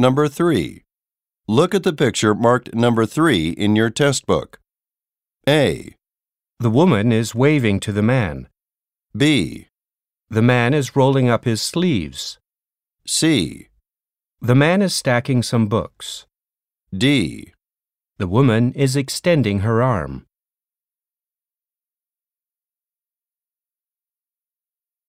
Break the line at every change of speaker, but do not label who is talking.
Number 3. Look at the picture marked number 3 in your test book. A,
The woman is waving to the man.
B,
The man is rolling up his sleeves.
C,
The man is stacking some books.
D.
The woman is extending her arm.